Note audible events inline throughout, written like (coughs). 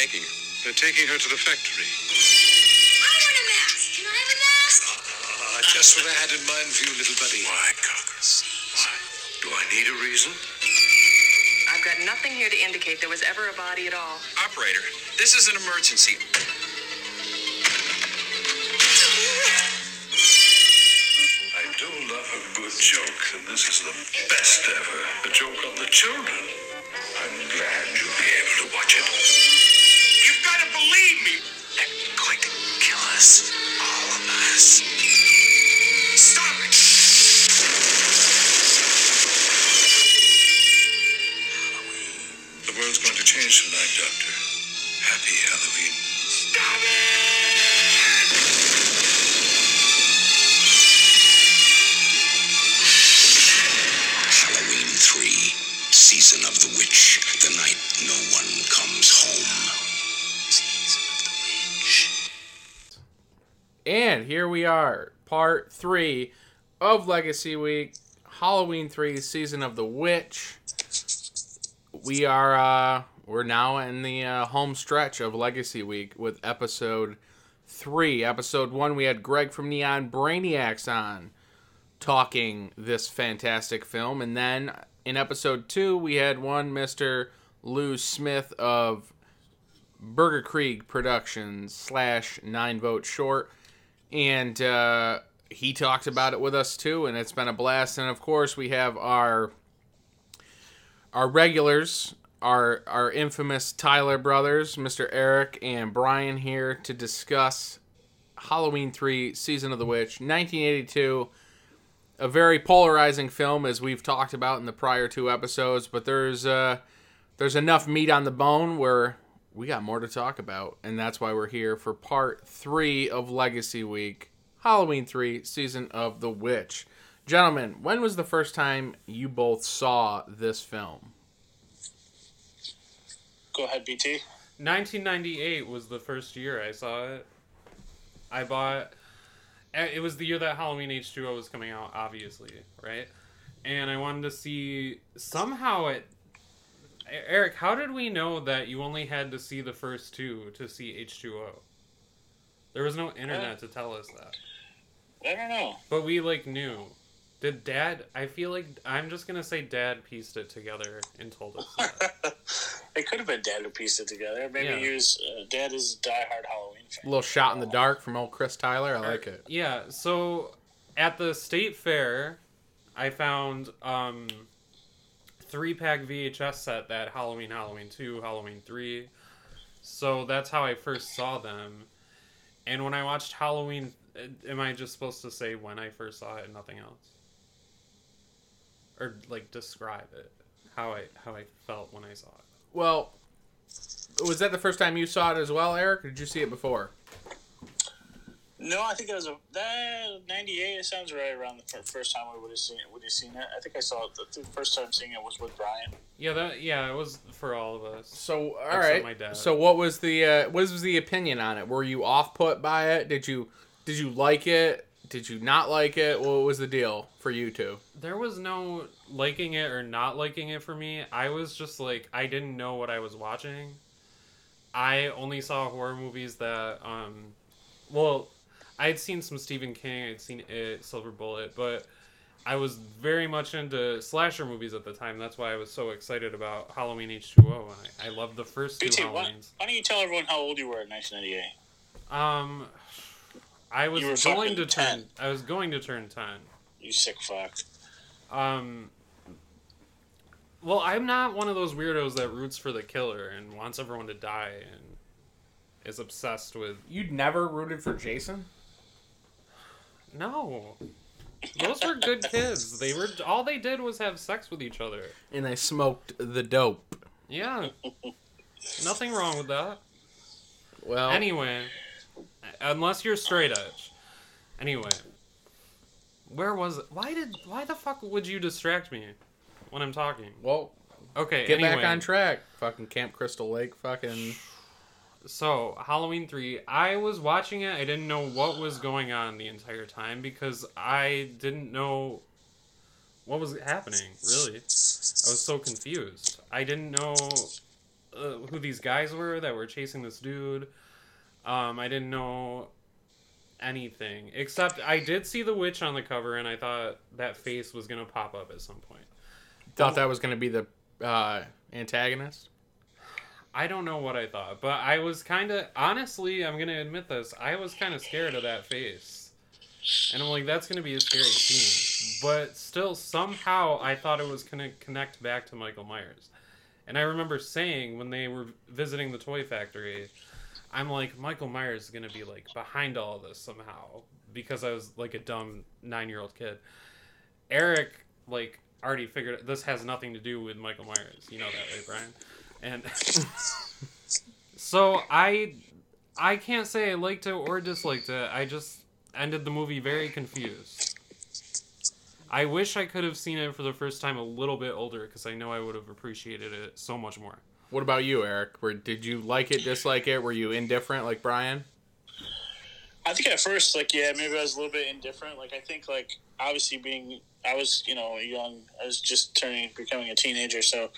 taking her? They're taking her to the factory. I want a mask. Can I have a mask? Ah, just what I had in mind for you, little buddy. Why, Cocker? Why? Do I need a reason? I've got nothing here to indicate there was ever a body at all. Operator, this is an emergency. I do love a good joke, and this is the best ever. A joke on the children. All of us. Here we are, part three of Legacy Week, Halloween three, season of the witch. We are uh we're now in the uh, home stretch of Legacy Week with episode three. Episode one, we had Greg from Neon Brainiacs on talking this fantastic film, and then in episode two, we had one Mister Lou Smith of Burger Creek Productions slash Nine Vote Short, and uh, he talked about it with us too, and it's been a blast. And of course, we have our our regulars, our our infamous Tyler brothers, Mr. Eric and Brian here to discuss Halloween Three: Season of the Witch, 1982 a very polarizing film as we've talked about in the prior two episodes but there's uh there's enough meat on the bone where we got more to talk about and that's why we're here for part three of legacy week halloween 3 season of the witch gentlemen when was the first time you both saw this film Go ahead, BT. 1998 was the first year I saw it. I bought. eh, It was the year that Halloween H2O was coming out, obviously, right? And I wanted to see somehow it. Eric, how did we know that you only had to see the first two to see H2O? There was no internet to tell us that. I don't know. But we like knew. Did Dad? I feel like I'm just gonna say Dad pieced it together and told us that. (laughs) it could have been Dad who pieced it together. Maybe Yeah. he was uh, Dad is a diehard Halloween fan. a little shot in the dark from old chris tyler i like it Yeah, so at the state fair, I found um three pack VHS set that Halloween, Halloween two, Halloween three. So that's how I first saw them. And when I watched Halloween, uh, am I just supposed to say when I first saw it and nothing else? Or like describe it, how I how I felt when I saw it. well was that the first time you saw it as well eric did you see it before No, I think it was a that '98. It sounds right around the first time we would have seen it. Would have seen it? I think I saw it. The, the first time seeing it was with Brian. Yeah, that yeah, it was for all of us. So all Except right. my dad. So what was the uh, what was the opinion on it? Were you off put by it? Did you did you like it? Did you not like it? What was the deal for you two? There was no liking it or not liking it for me. I was just like I didn't know what I was watching. I only saw horror movies that um well, I had seen some Stephen King, I'd seen it, Silver Bullet, but I was very much into slasher movies at the time. That's why I was so excited about Halloween H2O. And I, I loved the first two BT, why, Halloweens. why don't you tell everyone how old you were in 1998? Um I was going to fucking turn 10. I was going to turn 10. You sick fuck. Um. Well, I'm not one of those weirdos that roots for the killer and wants everyone to die and is obsessed with. You'd never rooted for Jason? No, Those were good kids. They were all they did was have sex with each other. And they smoked the dope. Yeah. Nothing wrong with that. Well, Anyway, unless you're straight edge. Anyway, where was it? Why did why the fuck would you distract me when I'm talking? well, Okay, get anyway. back on track. Fucking Camp Crystal Lake. Fucking. So, Halloween 3, I was watching it. I didn't know what was going on the entire time because I didn't know what was happening, really. I was so confused. I didn't know uh, who these guys were that were chasing this dude. Um, I didn't know anything. Except I did see the witch on the cover and I thought that face was going to pop up at some point. Thought that was going to be the uh, antagonist. I don't know what I thought, but I was kind of honestly, I'm gonna admit this. I was kind of scared of that face, and I'm like, that's gonna be a scary scene. But still, somehow, I thought it was gonna connect back to Michael Myers. And I remember saying when they were visiting the toy factory, I'm like, Michael Myers is gonna be like behind all this somehow because I was like a dumb nine year old kid. Eric like already figured this has nothing to do with Michael Myers. You know that, right, Brian? And (laughs) so I I can't say I liked it or disliked it. I just ended the movie very confused. I wish I could have seen it for the first time a little bit older because I know I would have appreciated it so much more. What about you, Eric? Where did you like it, dislike it? Were you indifferent like Brian? I think at first, like, yeah, maybe I was a little bit indifferent. Like, I think, like, obviously being, I was, you know, young. I was just turning, becoming a teenager. So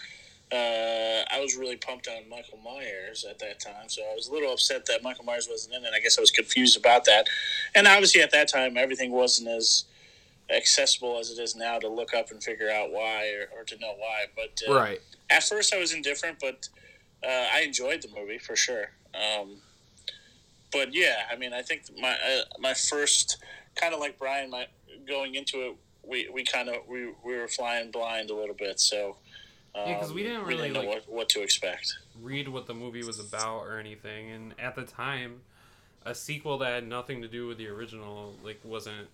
uh, I was really pumped on Michael Myers at that time. So I was a little upset that Michael Myers wasn't in it. I guess I was confused about that. And obviously at that time, everything wasn't as accessible as it is now to look up and figure out why or, or to know why. But uh, Right. at first I was indifferent, but uh, I enjoyed the movie for sure. Um, but yeah, I mean, I think my uh, my first kind of like Brian, my going into it, we, we kind of we, we were flying blind a little bit, so Yeah, 'cause we um, didn't really, know like- what, what to expect. Read what the movie was about or anything, and at the time, a sequel that had nothing to do with the original like wasn't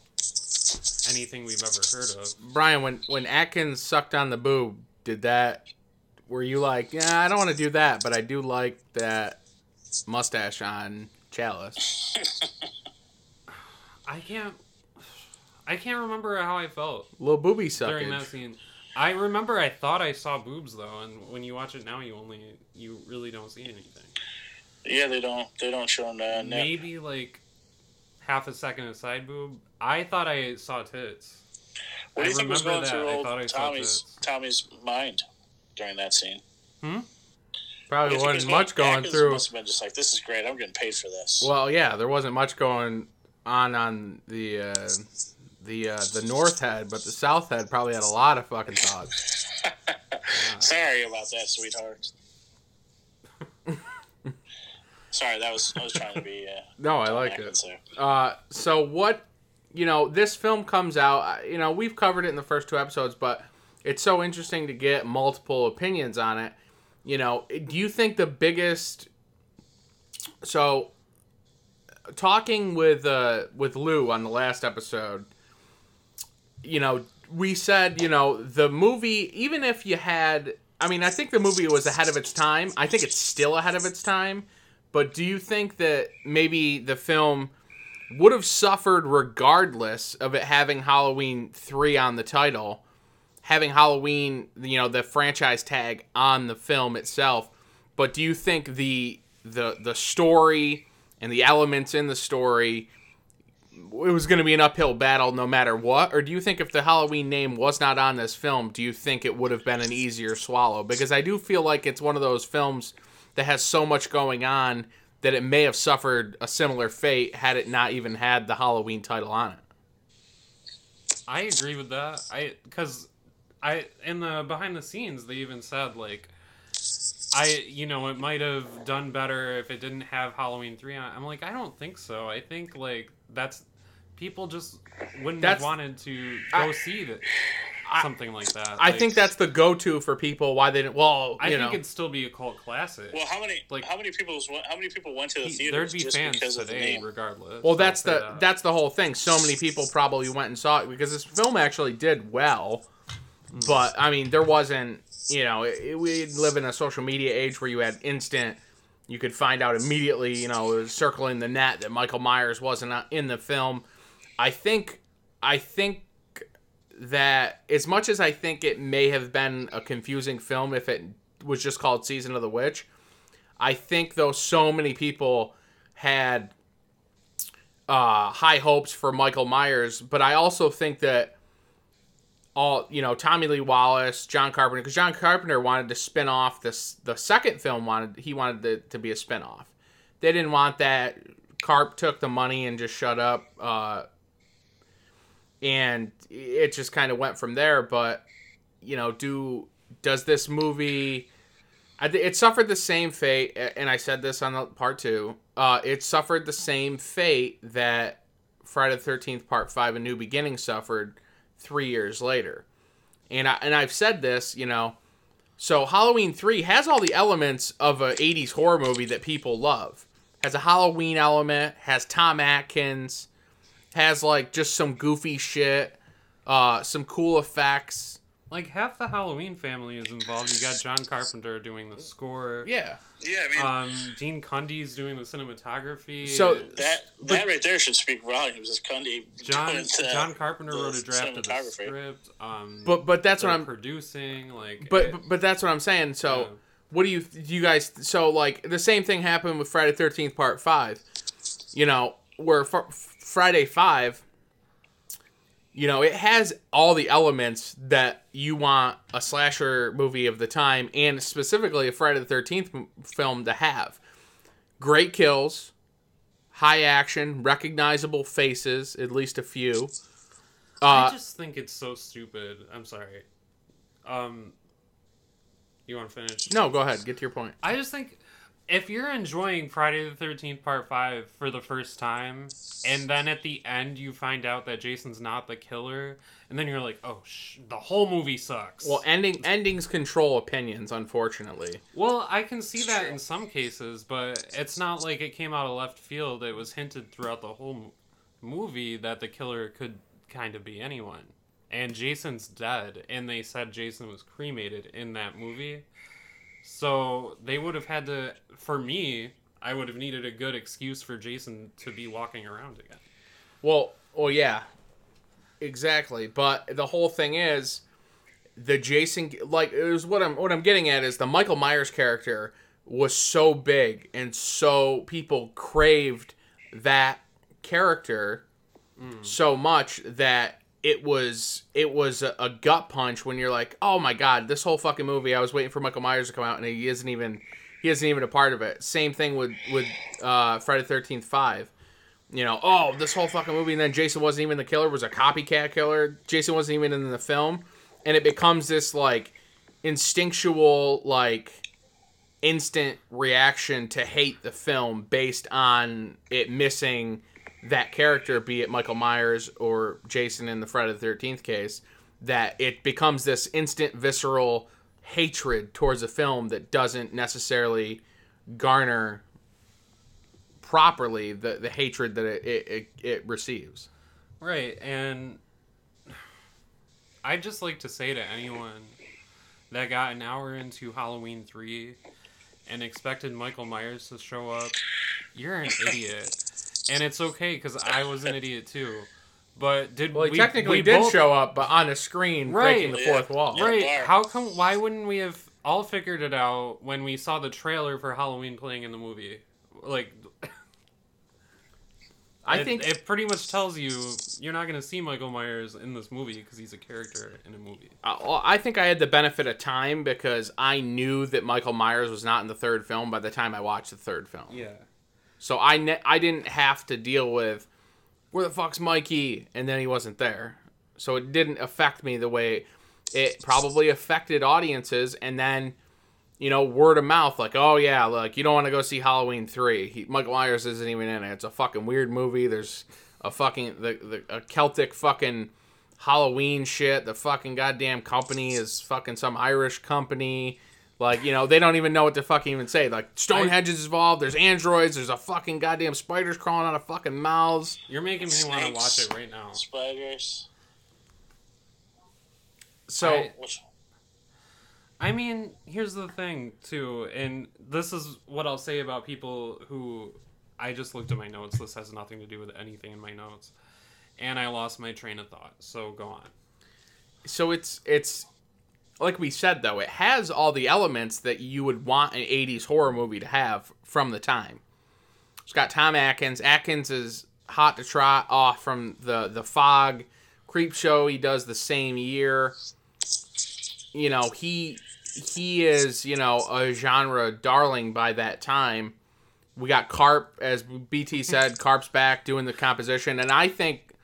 anything we've ever heard of. Brian, when when Atkins sucked on the boob, did that? Were you like, yeah, I don't want to do that, but I do like that mustache on Challis. (sighs) I can't. (sighs) I can't remember how I felt Little booby during that suckage. scene. I remember I thought I saw boobs though, and when you watch it now, you only you really don't see anything. Yeah, they don't they don't show them uh, no. Maybe like half a second of side boob. I thought I saw tits. What do I you think was going that. through I old I Tommy's. Tommy's mind during that scene? Hmm. Probably What do you think was wasn't much going through. Must have been just like, this is great. I'm getting paid for this. Well, yeah, there wasn't much going on on the uh, the uh, the north head, but the south head probably had a lot of fucking thoughts. (laughs) Sorry about that, sweetheart. (laughs) Sorry, that was I was trying to be. Uh, No, I like it. Uh, so what? You know, this film comes out. You know, we've covered it in the first two episodes, but it's so interesting to get multiple opinions on it. You know, do you think the biggest? So, talking with uh, with Lou on the last episode, you know, we said, you know, the movie, even if you had, I mean, I think the movie was ahead of its time. I think it's still ahead of its time. But do you think that maybe the film would have suffered regardless of it having Halloween 3 on the title, having Halloween, you know, the franchise tag on the film itself? But do you think the the the story and the elements in the story it was going to be an uphill battle no matter what or do you think if the halloween name was not on this film do you think it would have been an easier swallow because i do feel like it's one of those films that has so much going on that it may have suffered a similar fate had it not even had the halloween title on it I agree with that. I because I in the behind the scenes they even said like I you know it might have done better if it didn't have Halloween three on. it. I'm like I don't think so. I think like that's people just wouldn't That's- have wanted to go I- see that. something like that. I Like, think that's the go-to for people why they didn't. Well, I you think know, it'd still be a cult classic. Well, how many Like- how many people how many people went to the theater? There'd be just fans because of the today, name? regardless. well, that's the that. that's the whole thing. So many people probably went and saw it because this film actually did well. But I mean, there wasn't. You know, it, it- we live in a social media age where you had instant. You could find out immediately. You know, it was circling the net that Michael Myers wasn't uh, in the film. I think. I think that as much as I think it may have been a confusing film if it was just called Season of the Witch, I think though so many people had uh, high hopes for Michael Myers, but I also think that all you know Tommy Lee Wallace, John Carpenter, because John Carpenter wanted to spin off this the second film wanted he wanted it to be a spin off. They didn't want that. Carp took the money and just shut up. Uh, and it just kind of went from there. But you know, do does this movie? It suffered the same fate, and I said this on the part two. Uh, it suffered the same fate that Friday the Thirteenth Part Five: A New Beginning suffered three years later. And I and I've said this, you know. So Halloween three has all the elements of a '80s horror movie that people love. Has a Halloween element. Has Tom Atkins has like just some goofy shit, uh, some cool effects. like half the Halloween family is involved. You got John Carpenter doing the score. Yeah. Yeah, I mean Um, Dean Cundey's doing the cinematography. So- that that right there should speak volumes. Is Cundey John doing the- John Carpenter the wrote a draft of the script. Um, But but that's what I'm. producing. Like, But it- but, but that's what I'm saying. So Yeah. what do you do you guys? So like the same thing happened with Friday Thirteenth Part Five. You know where fr- Friday Five. You know it has all the elements that you want a slasher movie of the time, and specifically a Friday the Thirteenth film to have. Great kills, high action, recognizable faces, at least a few. I Uh, just think it's so stupid. I'm sorry. Um, you want to finish? no, go ahead. Get to your point. I just think if you're enjoying Friday the Thirteenth Part Five for the first time, and then at the end you find out that Jason's not the killer, and then you're like, oh, sh- the whole movie sucks. Well, ending endings control opinions, unfortunately. Well, I can see that in some cases, but it's not like it came out of left field. It was hinted throughout the whole mo- movie that the killer could kind of be anyone. And Jason's dead, and they said Jason was cremated in that movie. So they would have had to, for me, I would have needed a good excuse for Jason to be walking around again. Well, well, yeah, exactly. But the whole thing is, the Jason like it was what I'm what I'm getting at is the Michael Myers character was so big and so people craved that character mm. so much that it was it was a, a gut punch when you're like, oh my god, this whole fucking movie I was waiting for Michael Myers to come out and he isn't even he isn't even a part of it. Same thing with with uh, Friday Thirteenth Five you know, oh, this whole fucking movie, and then Jason wasn't even the killer, was a copycat killer. Jason wasn't even in the film, and it becomes this like instinctual, like instant reaction to hate the film based on it missing that character, be it Michael Myers or Jason in the Friday the Thirteenth case. That it becomes this instant visceral hatred towards a film that doesn't necessarily garner properly the, the hatred that it, it, it, receives. Right, and I'd just like to say to anyone that got an hour into Halloween 3 and expected Michael Myers to show up, you're an idiot. And it's okay, because I was an idiot too. But did Well, he we, technically we did both- show up, but on a screen, Right. breaking the Yeah. fourth wall. Yeah. Right, bar. how come, why wouldn't we have all figured it out when we saw the trailer for Halloween playing in the movie? Like, I it, think it pretty much tells you you're not going to see Michael Myers in this movie because he's a character in a movie. uh, well, I think I had the benefit of time because I knew that Michael Myers was not in the third film by the time I watched the third film. Yeah. So I ne- I didn't have to deal with where the fuck's Mikey, and then he wasn't there. So it didn't affect me the way it probably affected audiences, and then you know word of mouth, like oh yeah, like you don't want to go see Halloween three. He, Michael Myers isn't even in it. It's a fucking weird movie. There's a fucking the, the a Celtic fucking Halloween shit. The fucking goddamn company is fucking some Irish company. Like, you know, they don't even know what to fucking even say. Like, Stonehenge is involved. There's androids. There's a fucking goddamn spiders crawling out of fucking mouths. You're making me want to watch it right now. Spiders. So, I- I mean, here's the thing too, and this is what I'll say about people who I just looked at my notes. This has nothing to do with anything in my notes, and I lost my train of thought. So go on. so it's it's like we said though, it has all the elements that you would want an 80s horror movie to have from the time. It's got Tom Atkins. Atkins is hot to trot off from the the Fog Creep Show. He does the same year. You know, he he is, you know, a genre darling by that time. We got Carp as BT said, Carp's back doing the composition and I think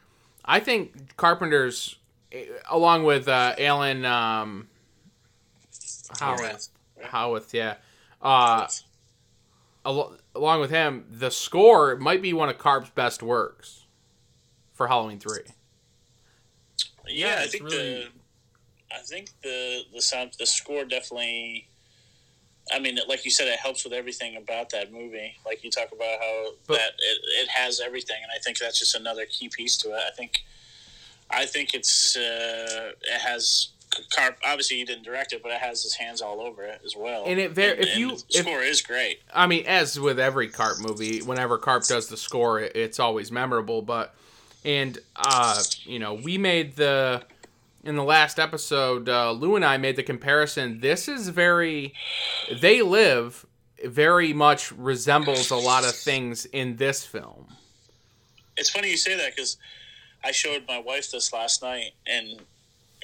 I think Carpenter's eh, along with uh, Alan um, Howarth, Howarth, yeah. Uh, al- along with him, the score might be one of Carp's best works for Halloween three. yeah, Yeah, I think really- the, I think the the sound, the score definitely. I mean, like you said, it helps with everything about that movie. Like you talk about how But- that it, it has everything, and I think that's just another key piece to it. I think, I think it's uh, it has Carp. Obviously, he didn't direct it, but it has his hands all over it as well. And it ver- if you- the if- score is great. I mean, as with every Carp movie, whenever Carp does the score, it, it's always memorable. But and uh, you know, we made the in the last episode, uh, Lou and I made the comparison. This is very, they live very much resembles a lot of things in this film. It's funny you say that because I showed my wife this last night, and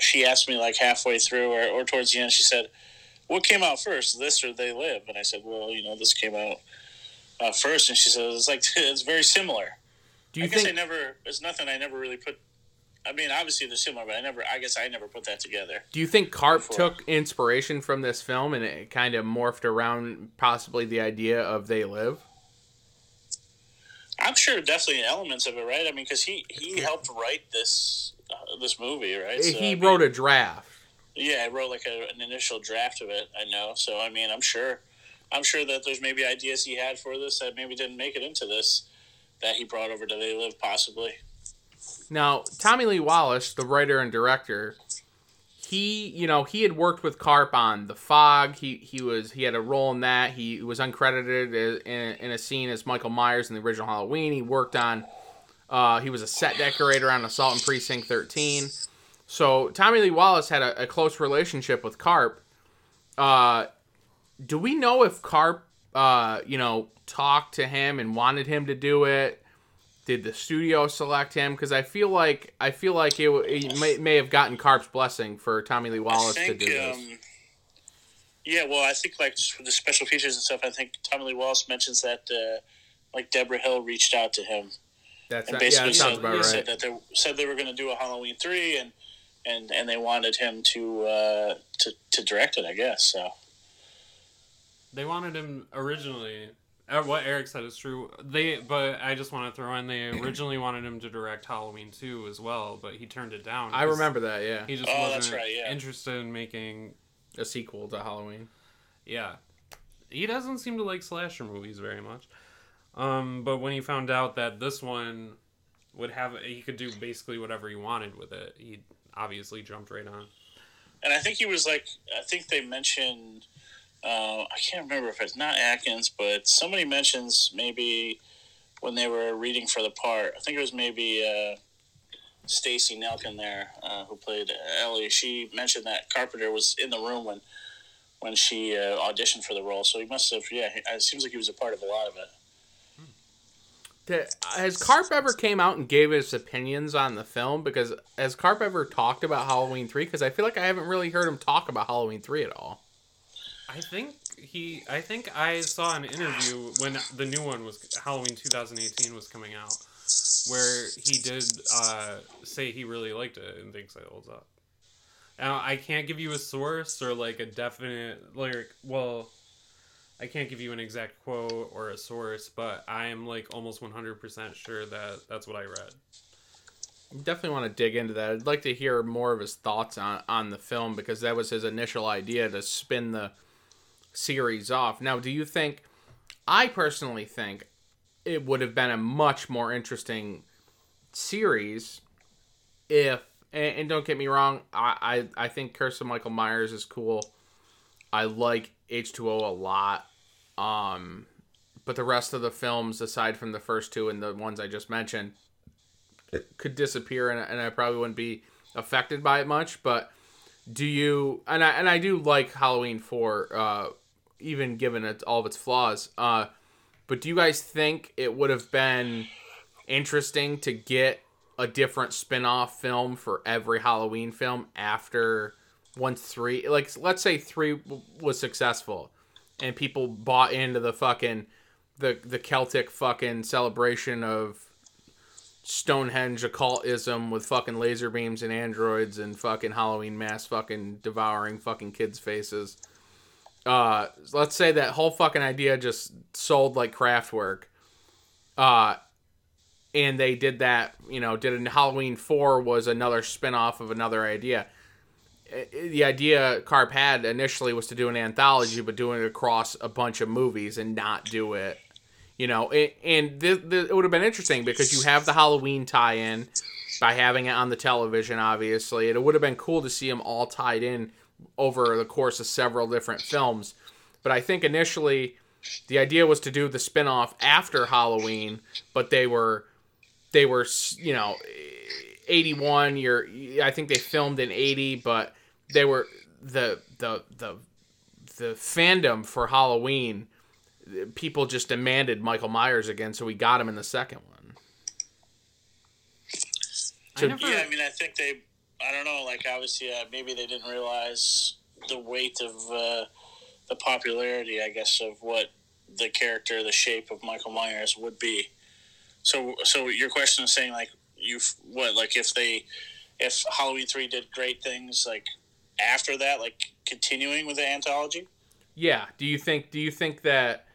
she asked me like halfway through or, or towards the end, she said, "What came out first, this or They Live?" And I said, "Well, you know, this came out uh, first. And she said, "It's like (laughs) it's very similar." Do you I guess I never. It's nothing I never really put. I mean, obviously they're similar, but I never. I guess I never put that together. Do you think Carp Before. took inspiration from this film and it kind of morphed around possibly the idea of They Live? I'm sure definitely elements of it, right? I mean, because he he helped write this uh, this movie, right? So, I he mean- wrote a draft. Yeah, I wrote like a, an initial draft of it. I know, so I mean, I'm sure, I'm sure that there's maybe ideas he had for this that maybe didn't make it into this, that he brought over to They Live, possibly. Now, Tommy Lee Wallace, the writer and director, he, you know, he had worked with Carp on The Fog. He he was he had a role in that. He was uncredited in, in a scene as Michael Myers in the original Halloween. He worked on. Uh, he was a set decorator on Assault on Precinct 13. So Tommy Lee Wallace had a, a close relationship with Carp. Uh, do we know if Carp, uh, you know, talked to him and wanted him to do it? Did the studio select him? Because I feel like I feel like it, it may, may have gotten Carp's blessing for Tommy Lee Wallace I to do this. um, yeah, well, I think like for the special features and stuff, I think Tommy Lee Wallace mentions that uh, like Debra Hill reached out to him That's and not, yeah, basically that sounds said, about right. said that they said they were going to do a Halloween three and and and they wanted him to uh, to to direct it, I guess. So. They wanted him originally. Uh, What Eric said is true. They, but I just want to throw in they (clears throat) originally wanted him to direct Halloween two as well, but he turned it down. I remember that. Yeah, He just Oh, wasn't right, yeah. interested in making. a sequel to Halloween. Yeah, he doesn't seem to like slasher movies very much. Um, but when he found out that this one would have, he could do basically whatever he wanted with it. He obviously jumped right on. And I think he was like, I think they mentioned, uh, I can't remember if it's not Atkins, but somebody mentions maybe when they were reading for the part. I think it was maybe uh, Stacy Nelkin there, uh, who played Ellie. She mentioned that Carpenter was in the room when when she uh, auditioned for the role. So he must have, yeah. It seems like he was a part of a lot of it. Has Carp ever came out and gave his opinions on the film? Because has Carp ever talked about Halloween three? Because I feel like I haven't really heard him talk about Halloween three at all. I think he. I think I saw an interview when the new one was Halloween 2018 was coming out, where he did uh, say he really liked it and thinks it holds up. Now I can't give you a source or like a definite like. Well, I can't give you an exact quote or a source, but I am like almost 100% sure that that's what I read. I definitely want to dig into that. I'd like to hear more of his thoughts on on the film because that was his initial idea to spin the series off. Now, do you think? I personally think it would have been a much more interesting series if and, and don't get me wrong, I, I I think Curse of Michael Myers is cool. I like H2O a lot. Um but the rest of the films aside from the first two and the ones I just mentioned could disappear and, and I probably wouldn't be affected by it much, but do you and I and I do like Halloween 4 uh even given it all of its flaws. Uh but do you guys think it would have been interesting to get a different spin-off film for every Halloween film after once 3 like let's say 3 w- was successful and people bought into the fucking the the Celtic fucking celebration of Stonehenge occultism with fucking laser beams and androids and fucking Halloween mass fucking devouring fucking kids' faces. Uh, let's say that whole fucking idea just sold like Kraftwerk. Uh, and they did that, you know, did a Halloween 4 was another spin off of another idea. The idea Carp had initially was to do an anthology, but doing it across a bunch of movies and not do it you know and it would have been interesting because you have the halloween tie-in by having it on the television obviously it would have been cool to see them all tied in over the course of several different films but i think initially the idea was to do the spin-off after halloween but they were they were you know 81 you're i think they filmed in 80 but they were the the the the fandom for halloween people just demanded Michael Myers again, so we got him in the second one. I never, Yeah, I mean, I think they, I don't know, like obviously, uh, maybe they didn't realize the weight of uh, the popularity, I guess, of what the character, the shape of Michael Myers would be. So, so your question is saying like you, what, like if they, if Halloween three did great things, like after that, like continuing with the anthology. Yeah. Do you think? Do you think that?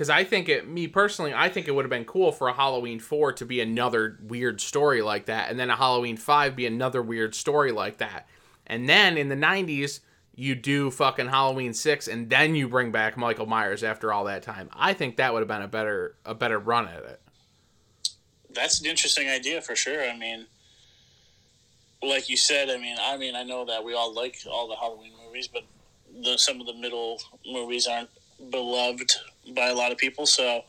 Because I think it, me personally, I think it would have been cool for a Halloween four to be another weird story like that, and then a Halloween five be another weird story like that, and then in the '90s you do fucking Halloween six, and then you bring back Michael Myers after all that time. I think that would have been a better a better run at it. That's an interesting idea for sure. I mean, like you said, I mean, I mean, I know that we all like all the Halloween movies, but the, some of the middle movies aren't beloved by a lot of people. So it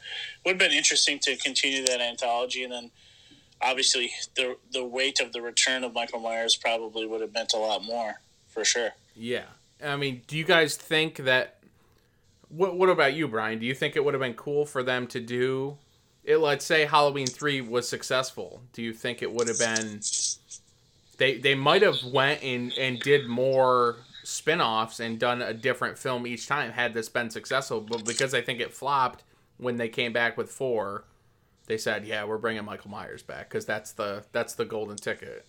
would have been interesting to continue that anthology, and then obviously the the weight of the return of Michael Myers probably would have meant a lot more for sure. Yeah. I mean, do you guys think that what what about you, Brian? Do you think it would have been cool for them to do it let's say Halloween 3 was successful. Do you think it would have been they they might have went and and did more spin-offs and done a different film each time had this been successful, but because I think it flopped when they came back with 4, they said, "Yeah, we're bringing Michael Myers back cuz that's the that's the golden ticket."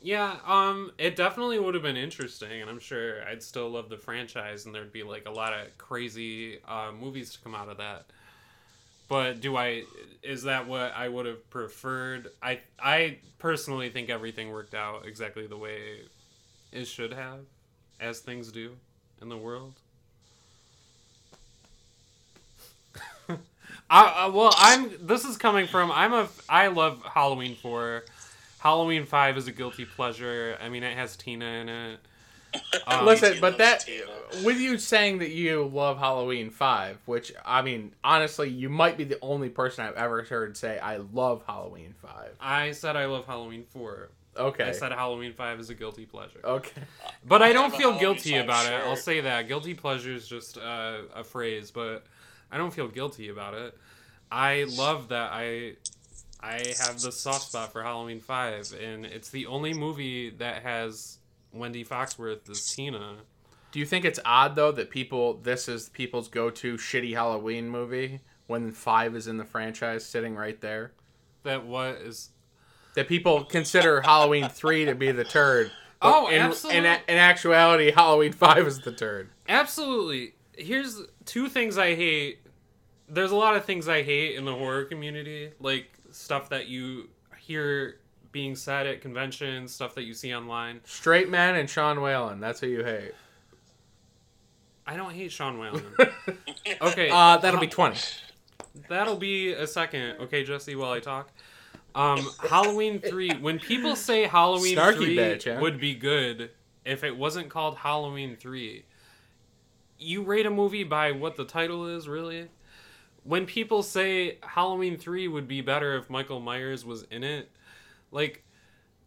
Yeah, um, it definitely would have been interesting, and I'm sure I'd still love the franchise, and there'd be like a lot of crazy uh, movies to come out of that. But do I? Is that what I would have preferred? I I personally think everything worked out exactly the way it should have, as things do in the world. (laughs) I, I well, I'm. This is coming from. I'm a. I love Halloween four. Halloween five is a guilty pleasure. I mean, it has Tina in it. (coughs) Um, Listen, but that Tina. with you saying that you love Halloween Five, which I mean, honestly, you might be the only person I've ever heard say I love Halloween Five. I said I love Halloween four. Okay. I said Halloween five is a guilty pleasure. okay. But I I don't feel guilty 5 about it. I'll say that. Guilty pleasure is just uh, a phrase, but I don't feel guilty about it. I love that I I have the soft spot for Halloween 5 and it's the only movie that has Wendy Foxworth as Tina. Do you think it's odd though that people this is people's go-to shitty Halloween movie when Five is in the franchise sitting right there? That what is That people consider Halloween Three to be the turd. Oh, in, absolutely. In, in actuality, Halloween Five is the turd. Absolutely. Here's two things I hate. There's a lot of things I hate in the horror community, like stuff that you hear being said at conventions, stuff that you see online. Straight man and Sean Whalen. That's who you hate. I don't hate Sean Whalen. (laughs) okay, Uh, that'll be twenty. that'll be a second. Okay, Jesse, while I talk. Um, Halloween three. When people say Halloween Snarky three bitch, huh? would be good if it wasn't called Halloween three, you rate a movie by what the title is, really. When people say Halloween three would be better if Michael Myers was in it, like,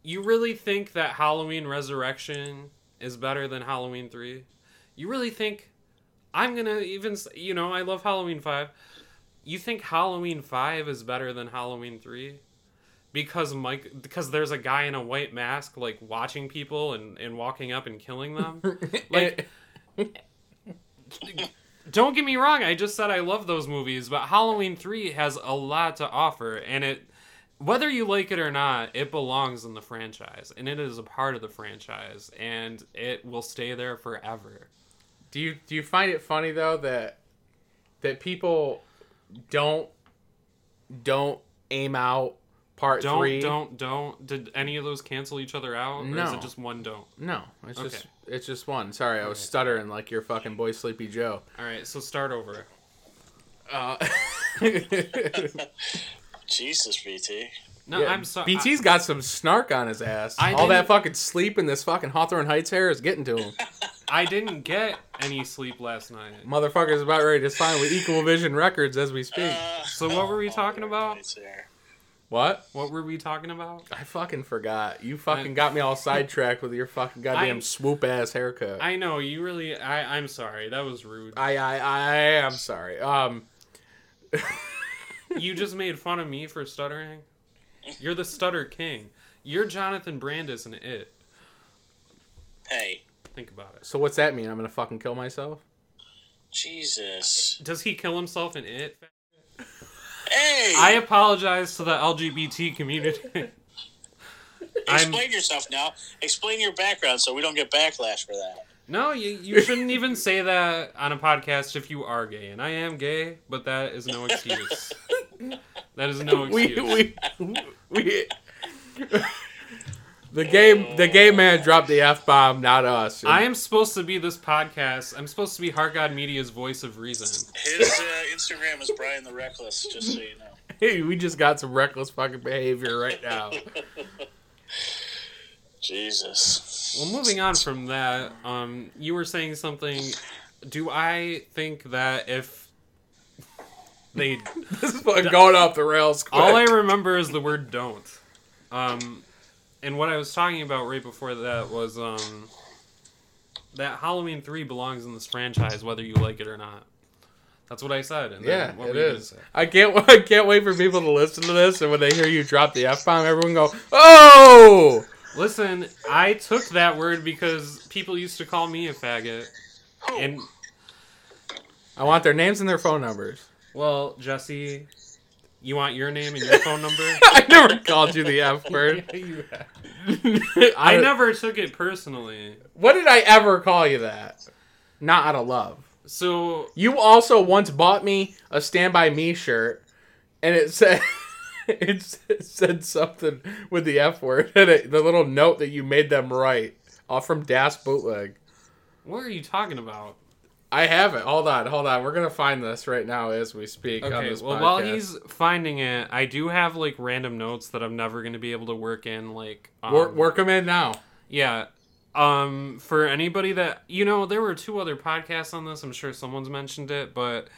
you really think that Halloween Resurrection is better than Halloween three? You really think? I'm gonna even you know I love Halloween five. You think Halloween five is better than Halloween three? Because Mike, because there's a guy in a white mask like watching people and, and walking up and killing them. (laughs) Like, don't get me wrong. I just said I love those movies, but Halloween three has a lot to offer, and it, whether you like it or not, it belongs in the franchise, and it is a part of the franchise, and it will stay there forever. Do you do you find it funny though that that people don't don't aim out part Don't three? don't don't. Did any of those cancel each other out, or is it just one don't? No, it's just it's just one. Sorry, I was stuttering like your fucking boy Sleepy Joe. All right, so start over. Uh, (laughs) (laughs) Jesus, BT. No, yeah, I'm sorry. BT's got some snark on his ass. I All that fucking sleep in this fucking Hawthorne Heights hair is getting to him. (laughs) I didn't get any sleep last night. Motherfucker's about ready to sign with Equal Vision Records as we speak. Uh, So what were we talking about? It's there. What? What were we talking about? I fucking forgot. You fucking got me all sidetracked with your fucking goddamn I'm- swoop ass haircut. I, I know you really. I I'm sorry. That was rude. I, I, I am sorry. Um, you just made fun of me for stuttering. You're the stutter king. You're Jonathan Brandis and it. Hey, Think about it. so what's that mean? I'm gonna fucking kill myself? Jesus. Does he kill himself in it? Hey, I apologize to the LGBT community. (laughs) I'm explain yourself now. Explain your background so we don't get backlash for that. no, you you shouldn't even say that on a podcast if you are gay, and I am gay, but that is no excuse. (laughs) That is no We, excuse. we, we. The game, the gay man dropped the f bomb, not us. I am supposed to be this podcast. I'm supposed to be Heart God Media's voice of reason. His uh, Instagram is Brian the Reckless, just so you know. (laughs) Hey, we just got some reckless fucking behavior right now. (laughs) Jesus. Well, moving on from that, um, you were saying something. Do I think that if they (laughs) this is going off the rails. Quick. all I remember is the word "don't," um, and what I was talking about right before that was um, that Halloween three belongs in this franchise, whether you like it or not. That's what I said. And Yeah, what it were you gonna is. I can't. (laughs) I can't wait for people to listen to this, and when they hear you drop the f bomb, everyone go, "Oh!" Listen, I took that word because people used to call me a faggot, and I want their names and their phone numbers. well, Jesse, you want your name and your phone number? (laughs) I never called you the f word. yeah, (laughs) You have. (laughs) I, never took it personally. What did I ever call you that? Not out of love. So You also once bought me a Stand By Me shirt, and it said (laughs) it said something with the F word and it, the little note that you made them write, all from Das Bootleg. what are you talking about? I have it. Hold on, hold on. We're gonna find this right now as we speak on Okay, this well podcast. while he's finding it, I do have like random notes that I'm never gonna be able to work in. Like um, work, work them in now. Yeah. Um, for anybody that you know, there were two other podcasts on this. I'm sure someone's mentioned it, but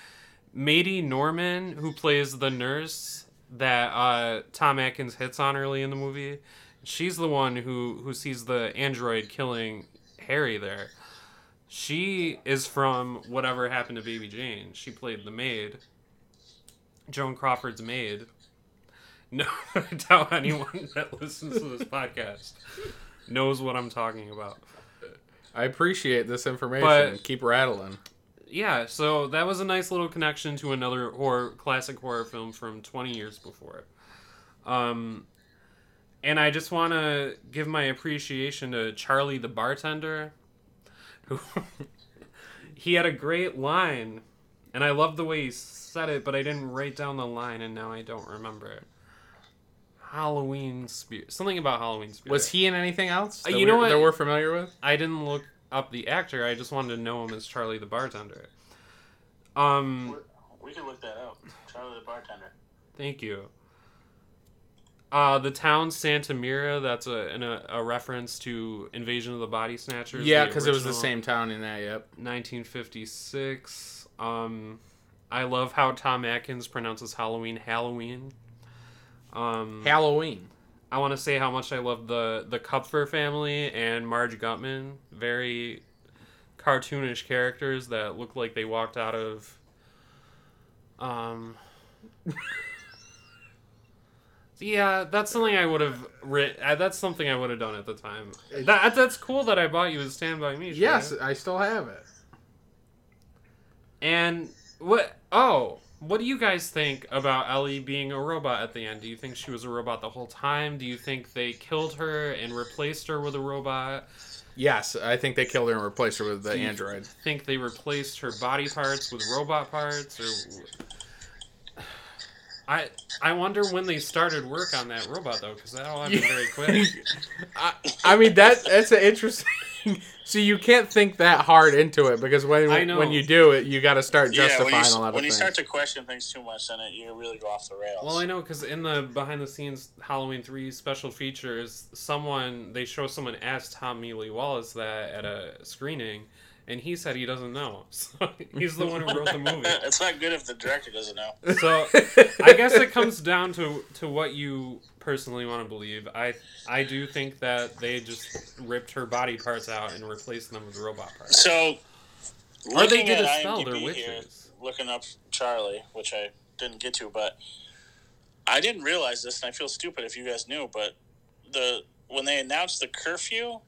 Maidie Norman, who plays the nurse that uh, Tom Atkins hits on early in the movie, she's the one who who sees the android killing Harry there. She is from whatever happened to Baby Jane. She played the maid, Joan Crawford's maid. No, (laughs) I doubt anyone that listens to this podcast knows what I'm talking about. I appreciate this information. But- Keep rattling. Yeah, so that was a nice little connection to another horror classic horror film from 20 years before. Um and I just want to give my appreciation to Charlie the bartender who (laughs) he had a great line and I love the way he said it, but I didn't write down the line and now I don't remember it. Halloween spirit. Something about Halloween spirit. Was he in anything else? Uh, you know we're- what? That we're familiar with. I didn't look up the actor. I just wanted to know him as Charlie the bartender. Um, we can look that up. Charlie the bartender. thank you. Uh, the town Santa Mira. That's a an, a, a reference to Invasion of the Body Snatchers. Yeah, because it was the same town in that. Yep. 1956. Um, I love how Tom Atkins pronounces Halloween Halloween. Um, Halloween. I want to say how much I love the the Kupfer family and Marge Gutman. Very cartoonish characters that look like they walked out of. Um. (laughs) yeah, that's something I would have writ. uh, That's something I would have done at the time. That that's cool that I bought you a Stand by Me. Yes, I still have it. And what? Oh, what do you guys think about Ellie being a robot at the end? Do you think she was a robot the whole time? Do you think they killed her and replaced her with a robot? Yes, I think they killed her and replaced her with the Do you android. Think they replaced her body parts with robot parts, or? I I wonder when they started work on that robot though, because that'll happen very quick. (laughs) I, I mean that that's an interesting. (laughs) so you can't think that hard into it because when I know. when you do it, you got to start justifying when you, a lot of things. when you start to question things too much, then it, you really go off the rails. Well, I know because in the behind the scenes Halloween three special features, someone they show someone asked Tommy Lee Wallace that at a screening, and he said he doesn't know. (laughs) So he's the one who wrote the (laughs) movie. it's not good if the director doesn't know. So (laughs) I guess it comes down to to what you personally want to believe. I I do think that they just ripped her body parts out and replaced them with robot parts. So, Or they did a spell. They're here, looking up Charlie, which I didn't get to, but I didn't realize this, and I feel stupid if you guys knew. But the when they announced the curfew,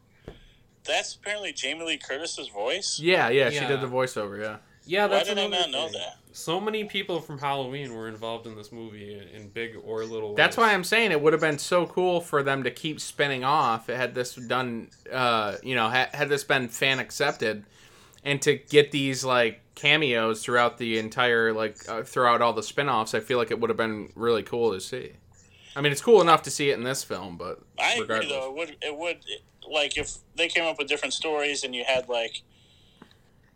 that's apparently Jamie Lee Curtis's voice. yeah, yeah, she Yeah. did the voiceover. Yeah. Yeah, Why that's did I another not know thing. that? So many people from Halloween were involved in this movie in- in big or little ways. That's why I'm saying it would have been so cool for them to keep spinning off. Had this done, uh, you know, had, had this been fan accepted, and to get these like cameos throughout the entire like uh, throughout all the spin-offs, I feel like it would have been really cool to see. I mean, it's cool enough to see it in this film, but I regardless. agree, though. It would it would like if they came up with different stories and you had like,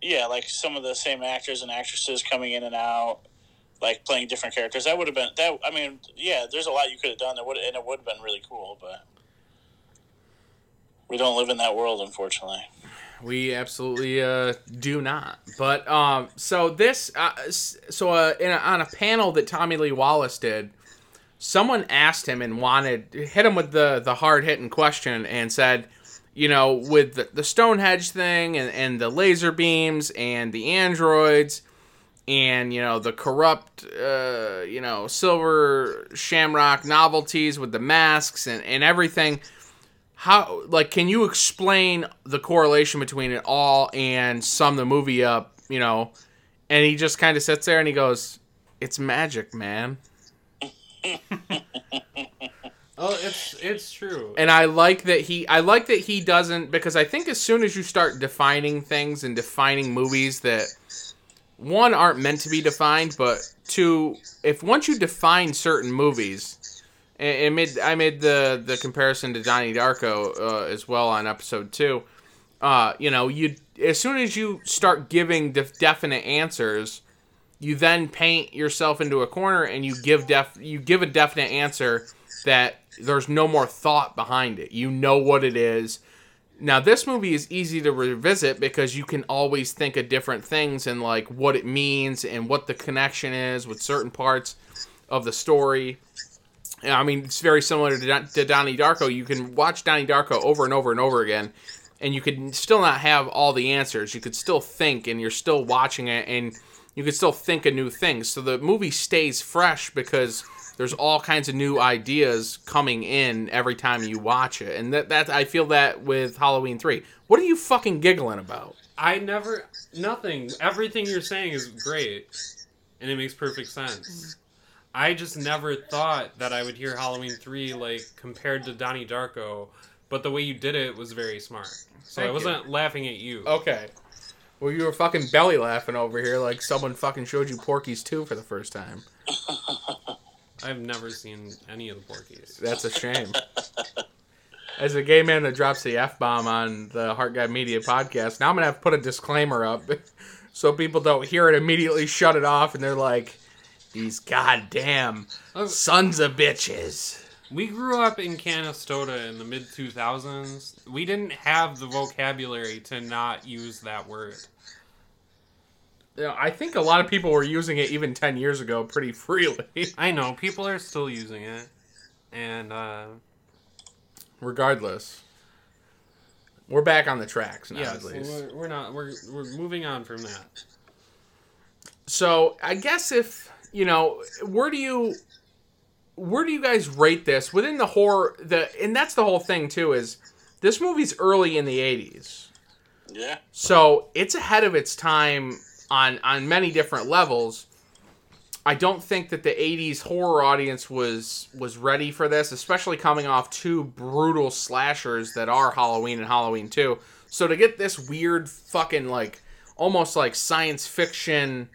yeah, like some of the same actors and actresses coming in and out, like playing different characters. That would have been that. I mean, yeah, there's a lot you could have done that would and it would have been really cool, but we don't live in that world, unfortunately. We absolutely uh, do not. But um, so this, uh, so uh, a, on a panel that Tommy Lee Wallace did, someone asked him and wanted hit him with the the hard hitting question and said, you know, with the, the Stonehenge thing and, and the laser beams and the androids and you know the corrupt uh, you know silver shamrock novelties with the masks and, and everything how like can you explain the correlation between it all and sum the movie up you know? And he just kind of sits there and he goes it's magic man (laughs) Oh, it's it's true. and i like that he i like that he doesn't because i think as soon as you start defining things and defining movies that one aren't meant to be defined but two if once you define certain movies and, made i made the the comparison to donnie darko uh, as well on episode two uh, you know you as soon as you start giving def- definite answers you then paint yourself into a corner and you give def you give a definite answer that there's no more thought behind it. You know what it is. Now this movie is easy to revisit because you can always think of different things and like what it means and what the connection is with certain parts of the story. I mean, it's very similar to, Don- to Donnie Darko. You can watch Donnie Darko over and over and over again, and you could still not have all the answers. You could still think, and you're still watching it, and you could still think of new things. So the movie stays fresh because there's all kinds of new ideas coming in every time you watch it, and that that I feel that with Halloween three. What are you fucking giggling about? I never nothing. Everything you're saying is great, and it makes perfect sense. Mm. I just never thought that I would hear Halloween three like compared to Donnie Darko, but the way you did it was very smart. So Thank I wasn't laughing at you. Okay. Well, you were fucking belly laughing over here like someone fucking showed you Porky's 2 for the first time. (laughs) I've never seen any of the Porkies. That's a shame. As a gay man that drops the f bomb on the Heart Guy Media podcast, now I'm gonna have to put a disclaimer up (laughs) so people don't hear it immediately, shut it off, and they're like, "These goddamn Oh. sons of bitches." We grew up in Canastota in the mid 2000s. We didn't have the vocabulary to not use that word. You know, I think a lot of people were using it even ten years ago pretty freely. (laughs) I know people are still using it, and uh, Regardless, we're back on the tracks now. yes, at least. we're, we're not. We're we're moving on from that. So I guess if you know, where do you where do you guys rate this within the horror the and that's the whole thing too is this movie's early in the 80s. Yeah. So it's ahead of its time on on many different levels. I don't think that the 80s horror audience was was ready for this, especially coming off two brutal slashers that are Halloween and Halloween 2. So to get this weird fucking like almost like science fiction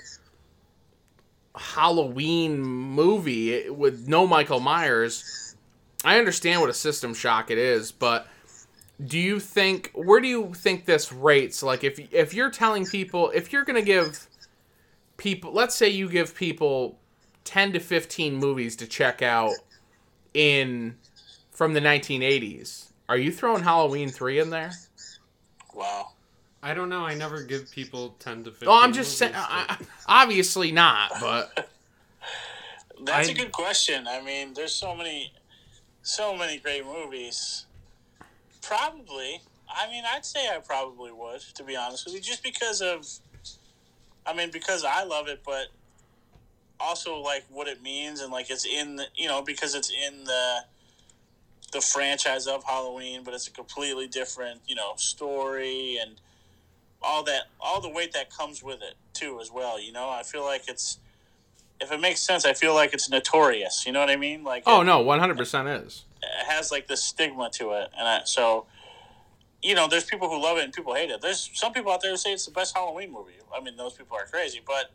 Halloween movie with no Michael Myers, I understand what a system shock it is, but do you think where do you think this rates like if if you're telling people if you're going to give people let's say you give people 10 to 15 movies to check out in from the 1980s are you throwing halloween 3 in there Wow. I don't know. I never give people ten to fifteen. oh i'm just saying movies to- I- I- obviously not but (laughs) That's a I- good question. I mean, there's so many, so many great movies. Probably. I mean, I'd say I probably would, to be honest with you, just because of. I mean, because I love it, but also like what it means, and like it's in the, you know, because it's in the the franchise of Halloween, but it's a completely different, you know, story and all that, all the weight that comes with it too, as well. You know, I feel like it's if it makes sense, I feel like it's notorious. You know what I mean? Like, oh it, no 100% is it has like this stigma to it, and I, so you know, there's people who love it and people hate it. There's some people out there who say it's the best Halloween movie. I mean, those people are crazy, but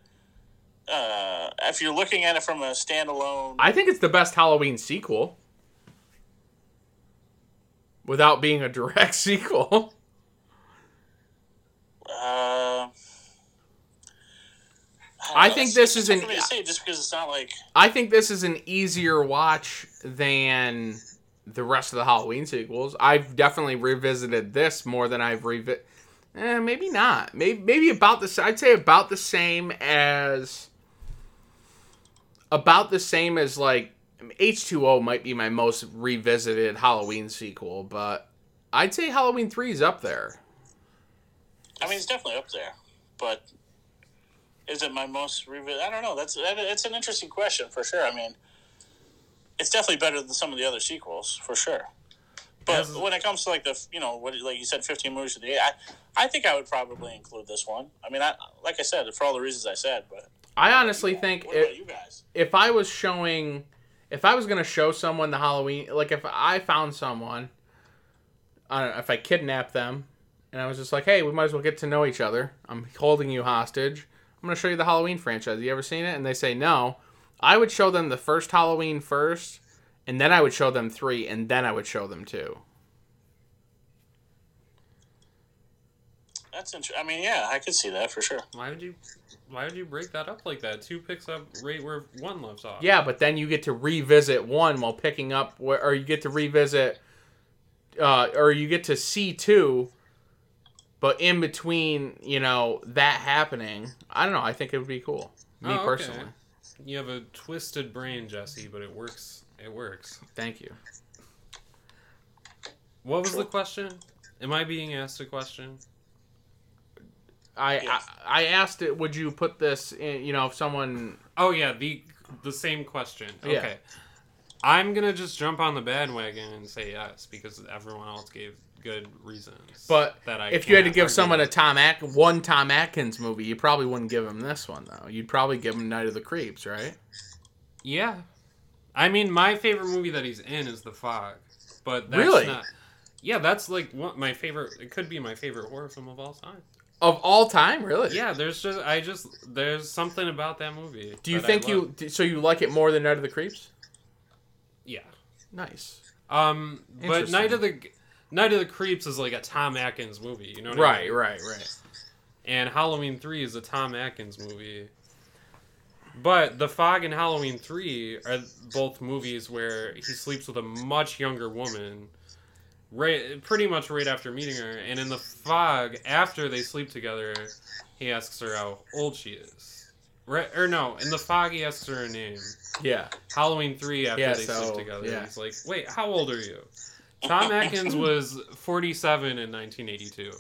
uh, if you're looking at it from a standalone, i think it's the best halloween sequel without being a (laughs) direct sequel uh, don't I think this is an- say just because it's not like I think this is an easier watch than the rest of the Halloween sequels. I've definitely revisited this more than I've revisited. Eh, maybe not. Maybe maybe about the. I'd say about the same as. About the same as like H two O might be my most revisited Halloween sequel, but I'd say Halloween three is up there. I mean, it's definitely up there, but is it my most revi- I don't know. That's that, it's an interesting question for sure. I mean, it's definitely better than some of the other sequels for sure. But As- when it comes to like the you know what like you said, fifteen movies of the year, I I think I would probably include this one. I mean, I like I said for all the reasons I said, but I honestly think what it, about you guys? if I was showing, if I was gonna show someone the Halloween, like if I found someone, I don't know, if I kidnapped them, and I was just like, hey, we might as well get to know each other. I'm holding you hostage. I'm gonna show you the Halloween franchise. You ever seen it? And they say no. I would show them the first Halloween first, and then I would show them three, and then I would show them two. That's interesting. I mean, yeah, I could see that for sure. Why would you? Why would you break that up like that? Two picks up right where one left off. Yeah, but then you get to revisit one while picking up, where, or you get to revisit, uh, or you get to see two. But in between, you know, that happening, I don't know. I think it would be cool. Me Oh, okay. personally. You have a twisted brain, Jesse, but it works. It works. Thank you. What was the question? Am I being asked a question? I, Yes. I I asked it. Would you put this in? You know, if someone. Oh yeah, the the same question. Yeah. Okay. I'm gonna just jump on the bandwagon and say yes because everyone else gave good reasons. But that I if you had to give someone a. Tom At one Tom Atkins movie, you probably wouldn't give him this one though. You'd probably give him Night of the Creeps, right? yeah, I mean my favorite movie that he's in is The Fog, but that's Really? not. Yeah, that's like one, my favorite. It could be my favorite horror film of all time. Of all time, really? Yeah, there's just I just there's something about that movie. Do you think you? So you like it more than Night of the Creeps? Yeah. Nice. Um, but Night of the Night of the Creeps is like a Tom Atkins movie. You know what I Right, mean? right, right. and Halloween 3 is a Tom Atkins movie. But The Fog and Halloween 3 are both movies where he sleeps with a much younger woman right pretty much right after meeting her and in The Fog after they sleep together he asks her how old she is. Right or no, in The Fog he asks her her name. Yeah. Halloween 3 after Yeah, they so, sleep together. yeah. He's like, "Wait, how old are you?" Tom (laughs) Atkins was 47 in 1982.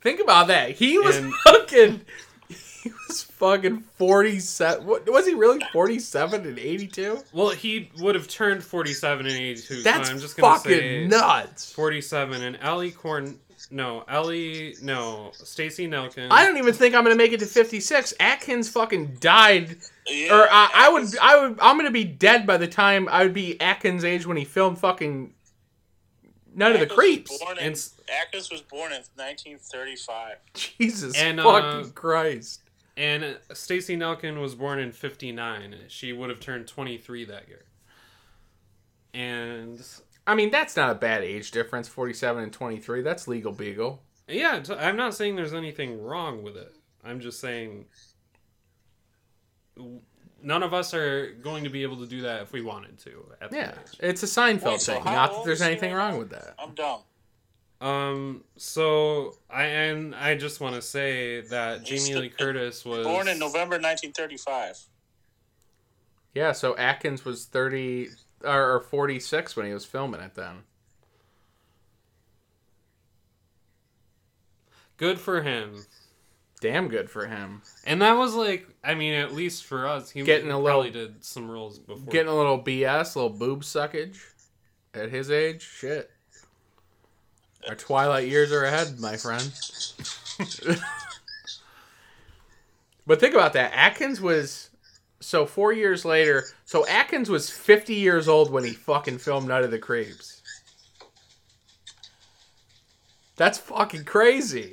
Think about that. He was And- (laughs) fucking. He was fucking forty-seven. What was he really? Forty-seven and eighty-two. Well, he would have turned 47 in 82. That's so I'm just gonna fucking say nuts. 47 and Ellie Corn. No, Ellie. No, Stacy Nelkin. I don't even think I'm gonna make it to fifty-six. Atkins fucking died, Yeah, or I, I would, I would, I'm gonna be dead by the time I would be Atkins' age when he filmed fucking Night of the Atkins was Creeps. born in- And s- Atkins was born in 1935. Jesus And, uh, Christ. And Stacy Nelkin was born in 59. She would have turned 23 that year. And I mean, that's not a bad age difference. Forty-seven and twenty-three. That's legal beagle. yeah, t- I'm not saying there's anything wrong with it. I'm just saying none of us are going to be able to do that if we wanted to. At Yeah, age. it's a Seinfeld Wait, so thing. how Not that there's anything wrong now? with that. I'm dumb. Um. So I and I just want to say that He's Jamie Lee the- Curtis was Born in November 1935. Yeah, so Atkins was 30 or, or 46 when he was filming it then. Good for him. Damn good for him. And that was like, I mean, at least for us, he Getting a probably little- did some roles before. Getting a little BS, a little boob suckage at his age. Shit. Our twilight years are ahead, my friend. (laughs) but think about that. Atkins was so 4 years later. So Atkins was 50 years old when he fucking filmed Night of the Creeps. That's fucking crazy.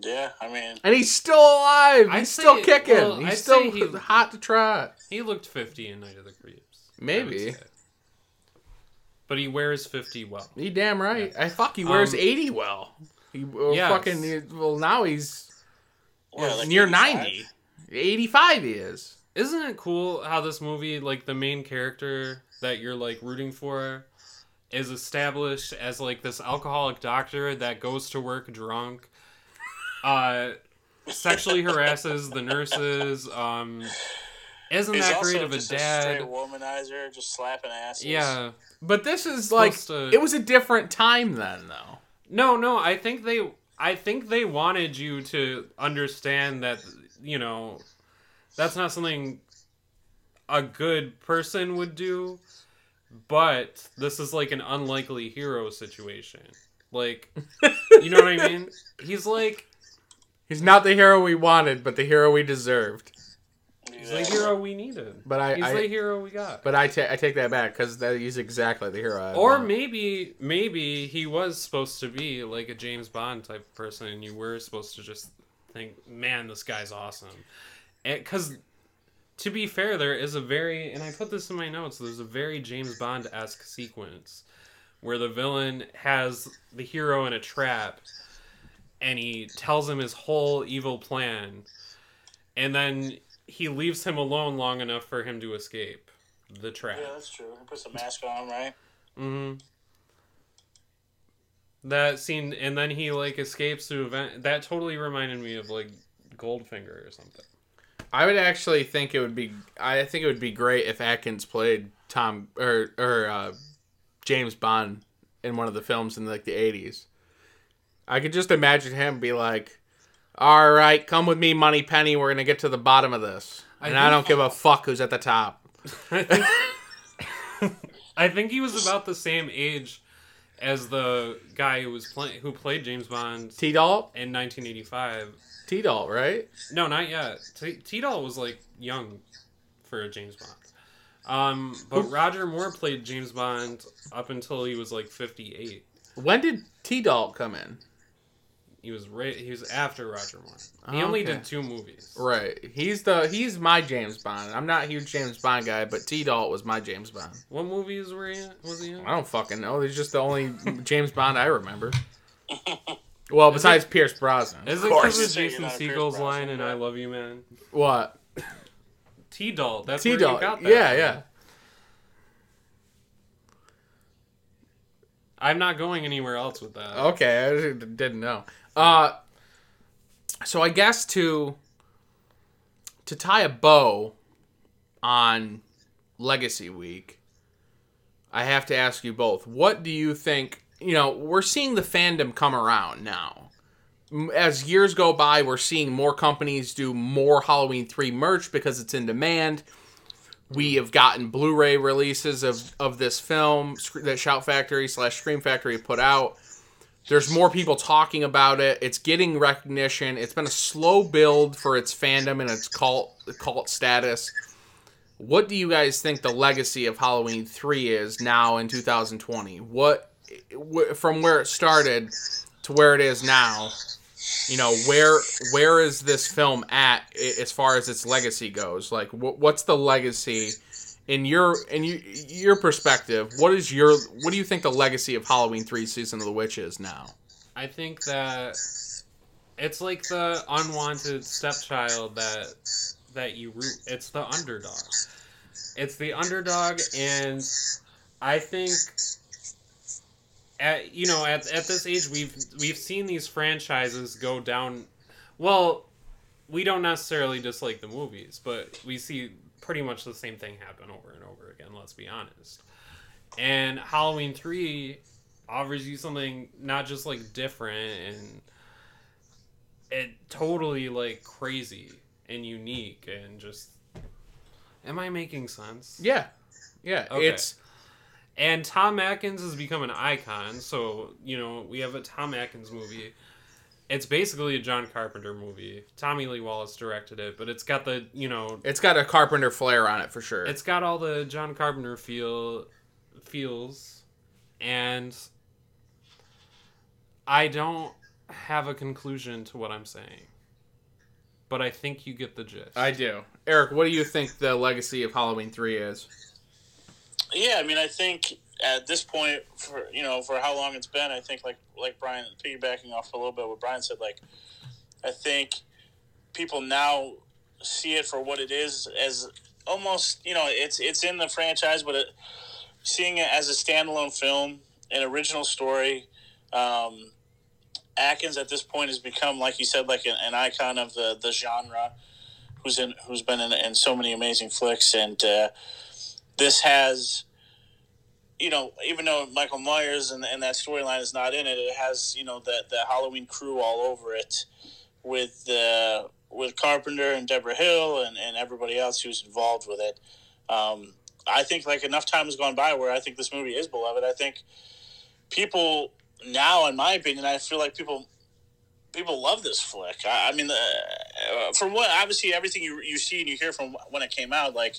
Yeah, I mean, And he's still alive. I'd He's still say- kicking. well, he's I'd still he- (laughs) hot to trot. he looked fifty in Night of the Creeps. I would Maybe. say. But he wears fifty well. He damn right. I fuck. He wears Um, eighty well. He well, Yes. fucking. he- Well, now he's what, like near 85? 90. 85 he is. Isn't it cool how this movie, like the main character that you're like rooting for, is established as like this alcoholic doctor that goes to work drunk, uh, sexually harasses the nurses. Um, isn't He's that also great of a just a dad? straight womanizer, just slapping asses. yeah. But this is like to- it was a different time then though. No, no. I think they. I think they wanted you to understand that you know, that's not something a good person would do. But this is like an unlikely hero situation. Like, you know what I mean? (laughs) He's like He's not the hero we wanted, but the hero we deserved. he's the hero we needed. But I- he's I- the hero we got. But I ta- I take that back because that he's exactly the hero. I Or want. maybe maybe he was supposed to be like a James Bond type person, and you were supposed to just think, "Man, this guy's awesome." Because to be fair, there is a very and I put this in my notes. There's a very James Bond esque sequence where the villain has the hero in a trap, and he tells him his whole evil plan, and then he leaves him alone long enough for him to escape the trap. Yeah, that's true. He puts a mask on, right? Mm-hmm. That scene, and then he like escapes to event. That totally reminded me of like Goldfinger or something. I would actually think it would be. I think it would be great if Atkins played Tom or or uh, James Bond in one of the films in like the eighties. I could just imagine him be like, "All right, come with me, Moneypenny. We're gonna get to the bottom of this, and I think- don't give a fuck who's at the top." (laughs) I think he was about the same age as the guy who was playing who played James Bond T Dalt, in 1985. T Dalt, right? No, not yet. T Doll was like young for a James Bond. Um, but Roger Moore played James Bond up until he was like 58. When did T Dalt come in? He was right. He was after Roger Moore. He only Okay. did two movies. Right. He's the he's my James Bond. I'm not a huge James Bond guy, but T Dalt was my James Bond. What movies were he? in? Was he in? I don't fucking know. He's just the only (laughs) James Bond I remember. Well, besides Pierce Brosnan. Is of it because of Jason not a Pierce Segel's Brosnan line "and "I Love You, Man"? What? T Dalt. That's T where you Dalt. got that. Yeah, from. yeah. I'm not going anywhere else with that. Okay, I didn't know. Uh, so I guess to to tie a bow on Legacy Week, I have to ask you both: What do you think? You know, we're seeing the fandom come around now. As years go by, we're seeing more companies do more Halloween three merch because it's in demand. We have gotten Blu-ray releases of, of this film that Shout Factory slash Scream Factory put out. There's more people talking about it. It's getting recognition. It's been a slow build for its fandom and its cult cult status. What do you guys think the legacy of Halloween 3 is now in 2020? What wh- from where it started to where it is now? You know, where where is this film at as far as its legacy goes? Like wh- what's the legacy in your in you, your perspective? What is your what do you think the legacy of Halloween 3 Season of the Witch is now? I think that it's like the unwanted stepchild that that you root. It's the underdog. It's the underdog, and I think at you know at, at this age we've we've seen these franchises go down. Well, we don't necessarily dislike the movies, but we see pretty much the same thing happen over and over again. Let's be honest. And Halloween three offers you something not just like different and it totally like crazy and unique and just am i making sense Yeah. Yeah, Okay. it's and tom atkins has become an icon so you know we have a tom atkins movie it's basically a john carpenter movie tommy lee wallace directed it but it's got the you know it's got a Carpenter flair on it for sure. it's got all the John Carpenter feel feels and I don't have a conclusion to what I'm saying. But I think you get the gist. I do. Eric, what do you think the legacy of Halloween 3 is? Yeah, I mean, I think at this point, for you know, for how long it's been, I think like like Brian piggybacking off a little bit what Brian said, like I think people now see it for what it is, as almost you know, it's it's in the franchise, but it, seeing it as a standalone film, an original story. Um, Atkins at this point has become, like you said, like an, an icon of the the genre, who's in who's been in, in so many amazing flicks, and uh, this has you know, even though Michael Myers and, and that storyline is not in it, it has you know the the Halloween crew all over it with uh, with Carpenter and Debra Hill and, and everybody else who's involved with it. Um, I think like enough time has gone by where I think this movie is beloved. I think people now, in my opinion, I feel like people people love this flick. I, I mean, uh, from what obviously everything you you see and you hear from when it came out, like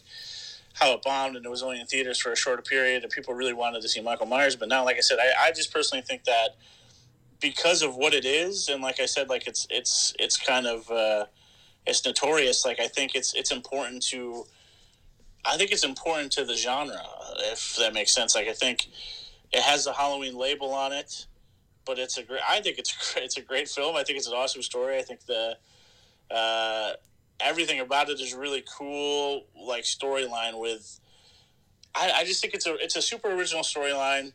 how it bombed and it was only in theaters for a shorter period and people really wanted to see Michael Myers. But now, like I said, I, I just personally think that because of what it is and like I said, like it's it's it's kind of uh, it's notorious. Like I think it's it's important to I think it's important to the genre if that makes sense. Like I think it has the Halloween label on it, but it's a great. I think it's it's a great film. I think it's an awesome story. I think the uh, everything about it is really cool. Like storyline with, I, I just think it's a it's a super original storyline.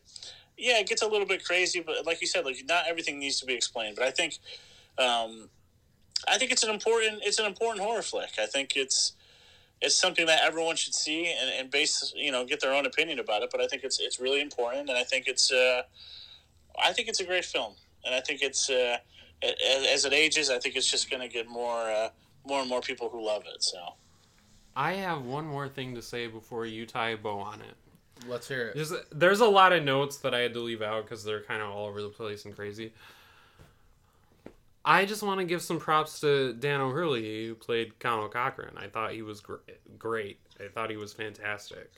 Yeah, it gets a little bit crazy, but like you said, like not everything needs to be explained. But I think, um, I think it's an important it's an important horror flick. I think it's it's something that everyone should see and, and base you know get their own opinion about it. But I think it's it's really important, and I think it's uh, I think it's a great film, and I think it's uh, as, it ages, I think it's just going to get more uh, more and more people who love it. So I have one more thing to say before you tie a bow on it. Let's hear it. There's there's a lot of notes that I had to leave out because they're kind of all over the place and crazy. I just want to give some props to Dan O'Herlihy who played Conal Cochran. I thought he was gr- great. I thought he was fantastic.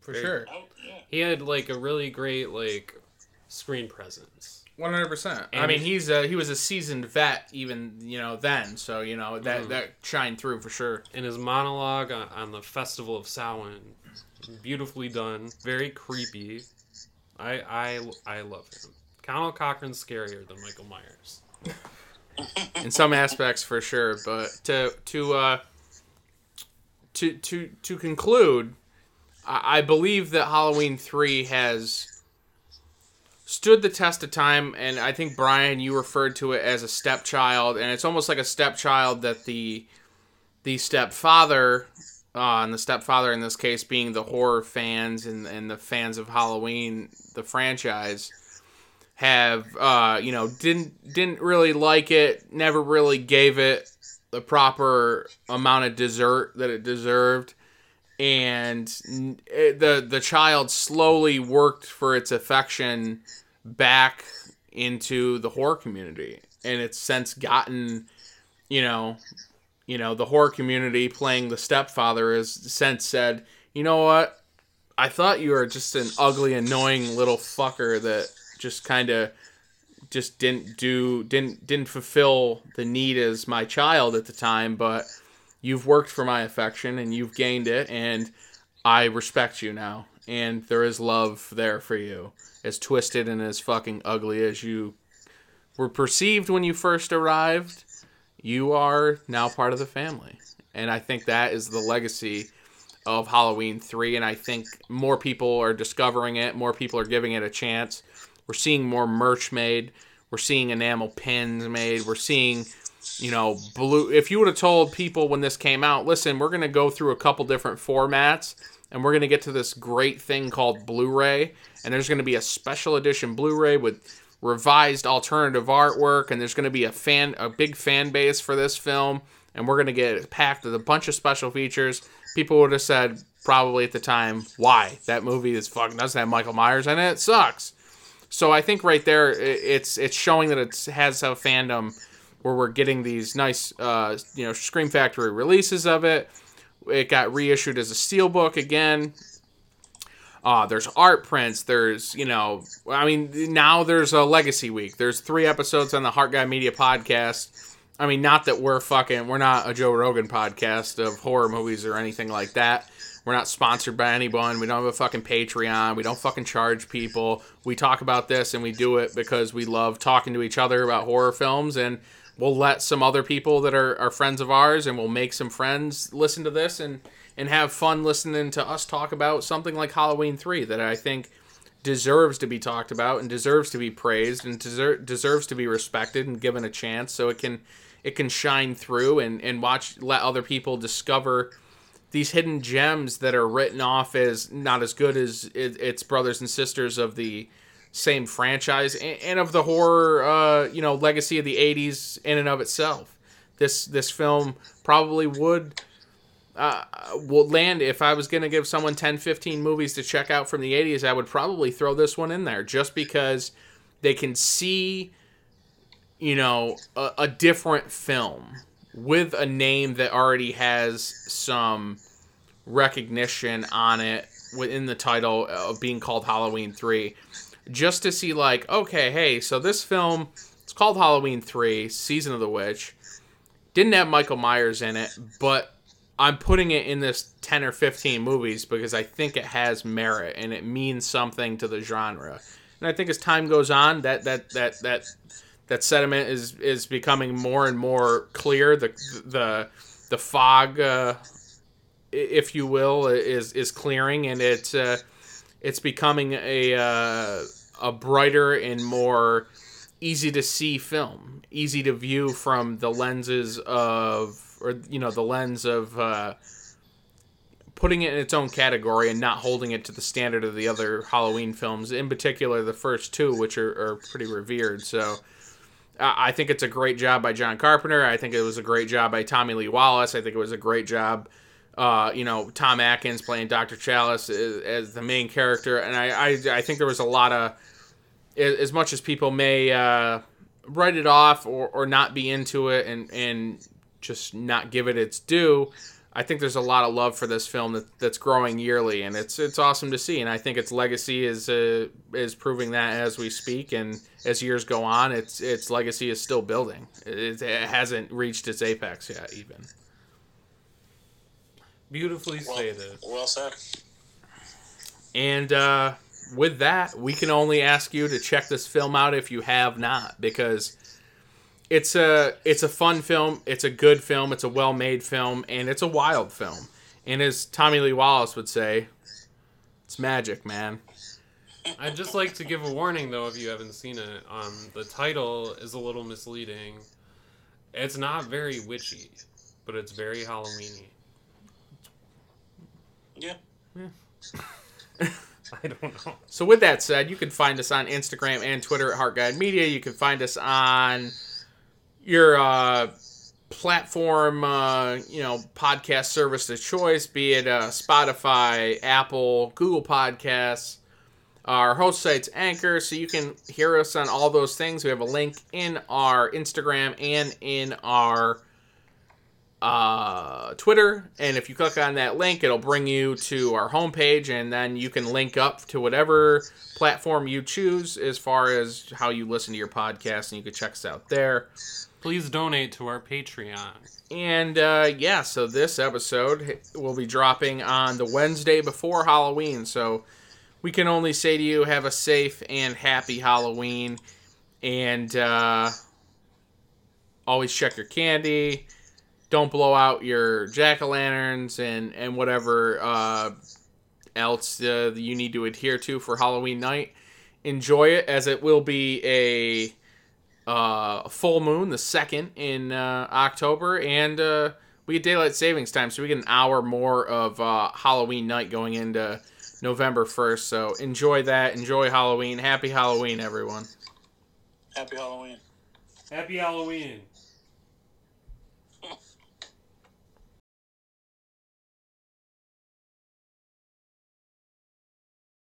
For Very- sure. oh. He had like a really great like screen presence. One hundred percent. I mean, he's a, he was a seasoned vet even you know then, so you know that Mm-hmm. that shined through for sure. In his monologue on, on the Festival of Samhain, beautifully done, very creepy. I I I love him. Conal Cochran's scarier than Michael Myers. (laughs) in some aspects for sure. But to to uh, to to to conclude, I, I believe that Halloween three has stood the test of time, and I think Brian, you referred to it as a stepchild, and it's almost like a stepchild that the the stepfather. Uh, and the stepfather in this case being the horror fans and, and the fans of Halloween, the franchise, have uh, you know didn't didn't really like it, never really gave it the proper amount of dessert that it deserved, and the the child slowly worked for its affection back into the horror community, and it's since gotten you know you know the horror community playing the stepfather has since said you know what I thought you were just an ugly, annoying little fucker that just kind of just didn't do didn't didn't fulfill the need as my child at the time, but you've worked for my affection and you've gained it and I respect you now and there is love there for you. As twisted and as fucking ugly as you were perceived when you first arrived, you are now part of the family. And I think that is the legacy of Halloween 3 and I think more people are discovering it, more people are giving it a chance. We're seeing more merch made, we're seeing enamel pins made, we're seeing you know, blue if you would have told people when this came out, listen, we're going to go through a couple different formats and we're going to get to this great thing called Blu-ray. And there's going to be a special edition Blu-ray with revised alternative artwork. And there's going to be a fan a big fan base for this film. And we're going to get it packed with a bunch of special features. People would have said probably at the time why? That movie is fucking doesn't have michael myers in it? It sucks. So i think right there it's it's showing that it has a fandom where we're getting these nice uh, you know scream factory releases of it it got reissued as a steelbook again uh, there's art prints. There's, you know, I mean, now there's a legacy week. There's three episodes on the Heart Guy Media podcast. I mean, not that we're fucking, we're not a Joe Rogan podcast of horror movies or anything like that. We're not sponsored by anyone. We don't have a fucking Patreon. We don't fucking charge people. We talk about this and we do it because we love talking to each other about horror films. And we'll let some other people that are, are friends of ours and we'll make some friends listen to this and, and have fun listening to us talk about something like Halloween 3 that I think deserves to be talked about and deserves to be praised and deser- deserves to be respected and given a chance so it can it can shine through and, and watch let other people discover these hidden gems that are written off as not as good as it, its brothers and sisters of the same franchise and, and of the horror uh, you know legacy of the 80s in and of itself this this film probably would uh, will land if I was going to give someone 10, 15 movies to check out from the 80s, I would probably throw this one in there just because they can see, you know, a, a different film with a name that already has some recognition on it within the title of being called Halloween 3. Just to see, like, okay, hey, so this film, it's called Halloween 3, Season of the Witch. Didn't have Michael Myers in it, but I'm putting it in this 10 or 15 movies because I think it has merit and it means something to the genre. And I think as time goes on, that that that that that sentiment is is becoming more and more clear. The the the fog, uh, if you will, is is clearing, and it's uh, it's becoming a uh, a brighter and more easy to see film, easy to view from the lenses of, or you know, the lens of uh, putting it in its own category and not holding it to the standard of the other Halloween films, in particular the first two, which are, are pretty revered. So. I I think it's a great job by John Carpenter. I think it was a great job by Tommy Lee Wallace. I think it was a great job, uh, you know, Tom Atkins playing Dr. Challis as, as the main character. And I, I, I think there was a lot of, as much as people may uh, write it off or, or not be into it and, and just not give it its due, I think there's a lot of love for this film that, that's growing yearly, and it's it's awesome to see. And I think its legacy is uh, is proving that as we speak, and as years go on, its its legacy is still building. It, it hasn't reached its apex yet, even. Beautifully Well, stated. well said. And uh, with that, we can only ask you to check this film out if you have not, because it's a it's a fun film, it's a good film, it's a well made film, and it's a wild film. And as Tommy Lee Wallace would say, it's magic, man. I'd just like to give a warning though if you haven't seen it. Um, the title is a little misleading. It's not very witchy, but it's very Halloweeny. Yeah. (laughs) I don't know. So with that said, you can find us on Instagram and Twitter at Heart Guide Media. You can find us on your uh, platform, uh, you know, podcast service of choice, be it uh, Spotify, Apple, Google Podcasts. Our host site's Anchor, so you can hear us on all those things. We have a link in our Instagram and in our uh, Twitter, and if you click on that link, it'll bring you to our homepage, and then you can link up to whatever platform you choose as far as how you listen to your podcast, and you can check us out there. Please donate to our Patreon. And uh, yeah, so this episode will be dropping on the Wednesday before Halloween. So we can only say to you, have a safe and happy Halloween. And uh, always check your candy. Don't blow out your jack o' lanterns and, and whatever uh, else uh, you need to adhere to for Halloween night. Enjoy it as it will be a uh, full moon, the second in uh, October, and uh, we get daylight savings time, so we get an hour more of uh, Halloween night going into November first. So enjoy that. Enjoy Halloween. Happy Halloween, everyone. Happy Halloween. Happy Halloween.